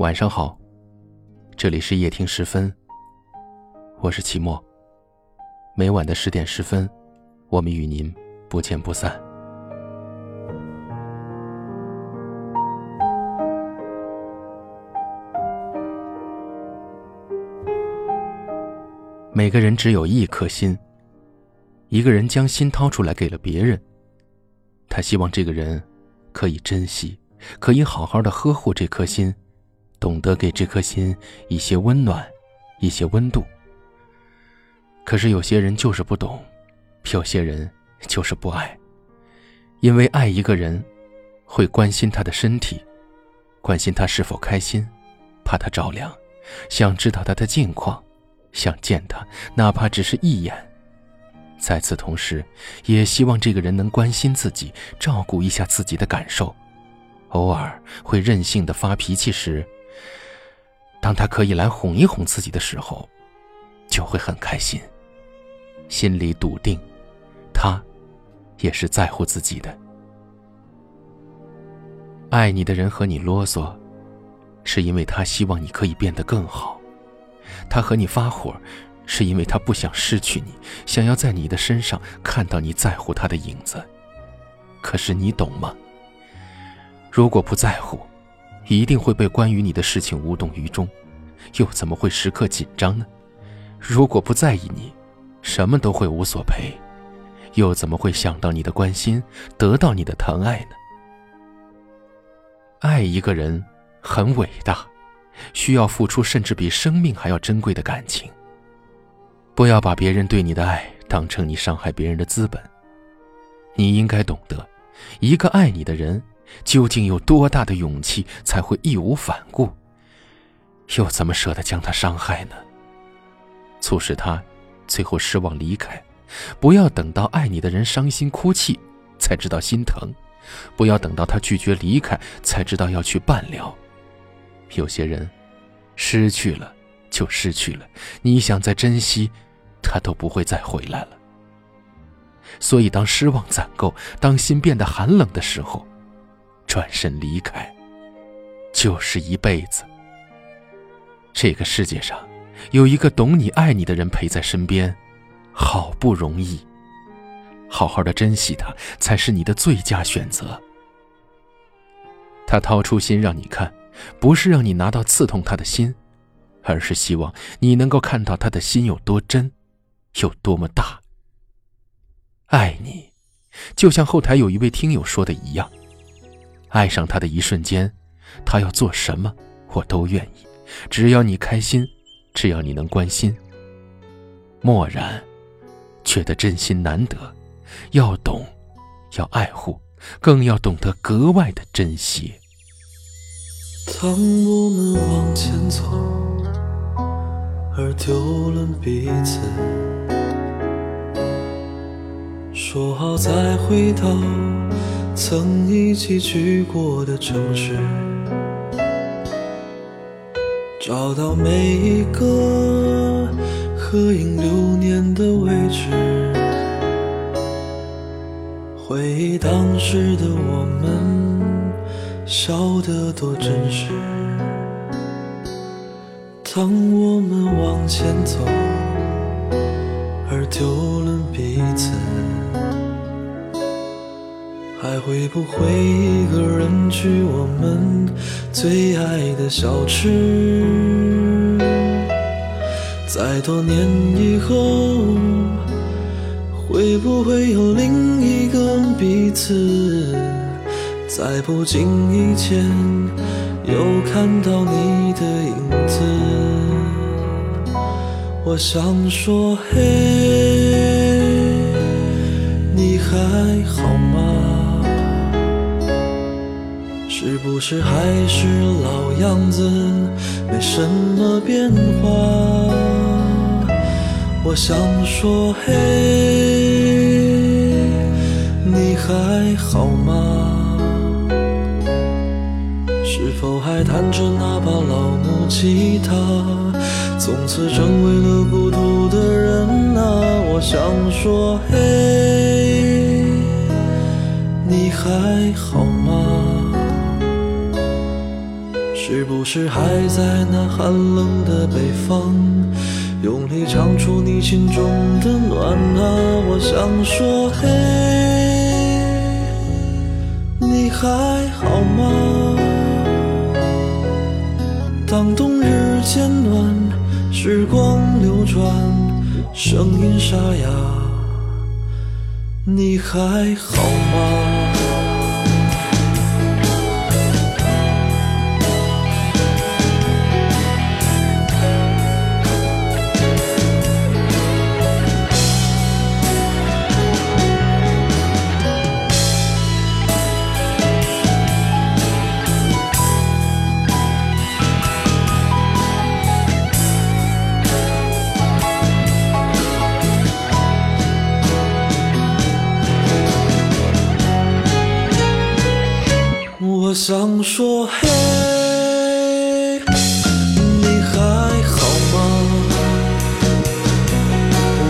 晚上好，这里是夜听时分，我是齐墨。每晚的十点十分，我们与您不见不散。每个人只有一颗心，一个人将心掏出来给了别人，他希望这个人可以珍惜，可以好好的呵护这颗心。懂得给这颗心一些温暖，一些温度。可是有些人就是不懂，有些人就是不爱。因为爱一个人，会关心他的身体，关心他是否开心，怕他着凉，想知道他的近况，想见他，哪怕只是一眼。在此同时，也希望这个人能关心自己，照顾一下自己的感受。偶尔会任性的发脾气时。当他可以来哄一哄自己的时候，就会很开心，心里笃定，他也是在乎自己的。爱你的人和你啰嗦，是因为他希望你可以变得更好；他和你发火，是因为他不想失去你，想要在你的身上看到你在乎他的影子。可是你懂吗？如果不在乎，一定会被关于你的事情无动于衷，又怎么会时刻紧张呢？如果不在意你，什么都会无所陪，又怎么会想到你的关心，得到你的疼爱呢？爱一个人很伟大，需要付出甚至比生命还要珍贵的感情。不要把别人对你的爱当成你伤害别人的资本。你应该懂得，一个爱你的人。究竟有多大的勇气才会义无反顾？又怎么舍得将他伤害呢？促使他最后失望离开。不要等到爱你的人伤心哭泣才知道心疼，不要等到他拒绝离开才知道要去伴聊。有些人失去了就失去了，你想再珍惜，他都不会再回来了。所以，当失望攒够，当心变得寒冷的时候，转身离开，就是一辈子。这个世界上，有一个懂你、爱你的人陪在身边，好不容易。好好的珍惜他，才是你的最佳选择。他掏出心让你看，不是让你拿到刺痛他的心，而是希望你能够看到他的心有多真，有多么大。爱你，就像后台有一位听友说的一样。爱上他的一瞬间，他要做什么，我都愿意。只要你开心，只要你能关心。漠然，觉得真心难得，要懂，要爱护，更要懂得格外的珍惜。当我们往前走，而丢了彼此，说好再回头。曾一起去过的城市，找到每一个合影留念的位置，回忆当时的我们，笑得多真实。当我们往前走，而丢还会不会一个人去我们最爱的小吃？在多年以后，会不会有另一个彼此？在不经意间又看到你的影子，我想说，嘿，你还好吗？是不是还是老样子，没什么变化？我想说，嘿，你还好吗？是否还弹着那把老木吉他？从此成为了孤独的人啊！我想说，嘿，你还好吗？是不是还在那寒冷的北方，用力唱出你心中的暖啊？我想说，嘿，你还好吗？当冬日渐暖，时光流转，声音沙哑，你还好吗？想说，嘿，你还好吗？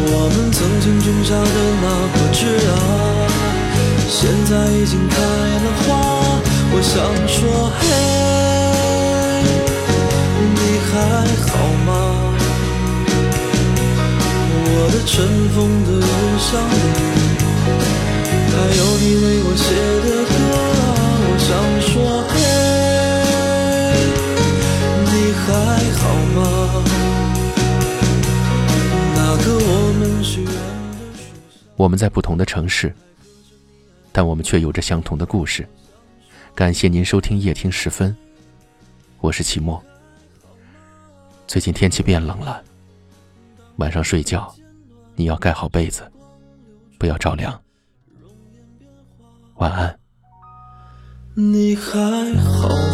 我们曾经种下的那颗枝啊，现在已经开了花。我想说，嘿，你还好吗？我的尘封的邮箱里，还有你为我写的。说，嘿，你还好吗？我们在不同的城市，但我们却有着相同的故事。感谢您收听夜听时分，我是齐墨。最近天气变冷了，晚上睡觉你要盖好被子，不要着凉。晚安。你还好吗？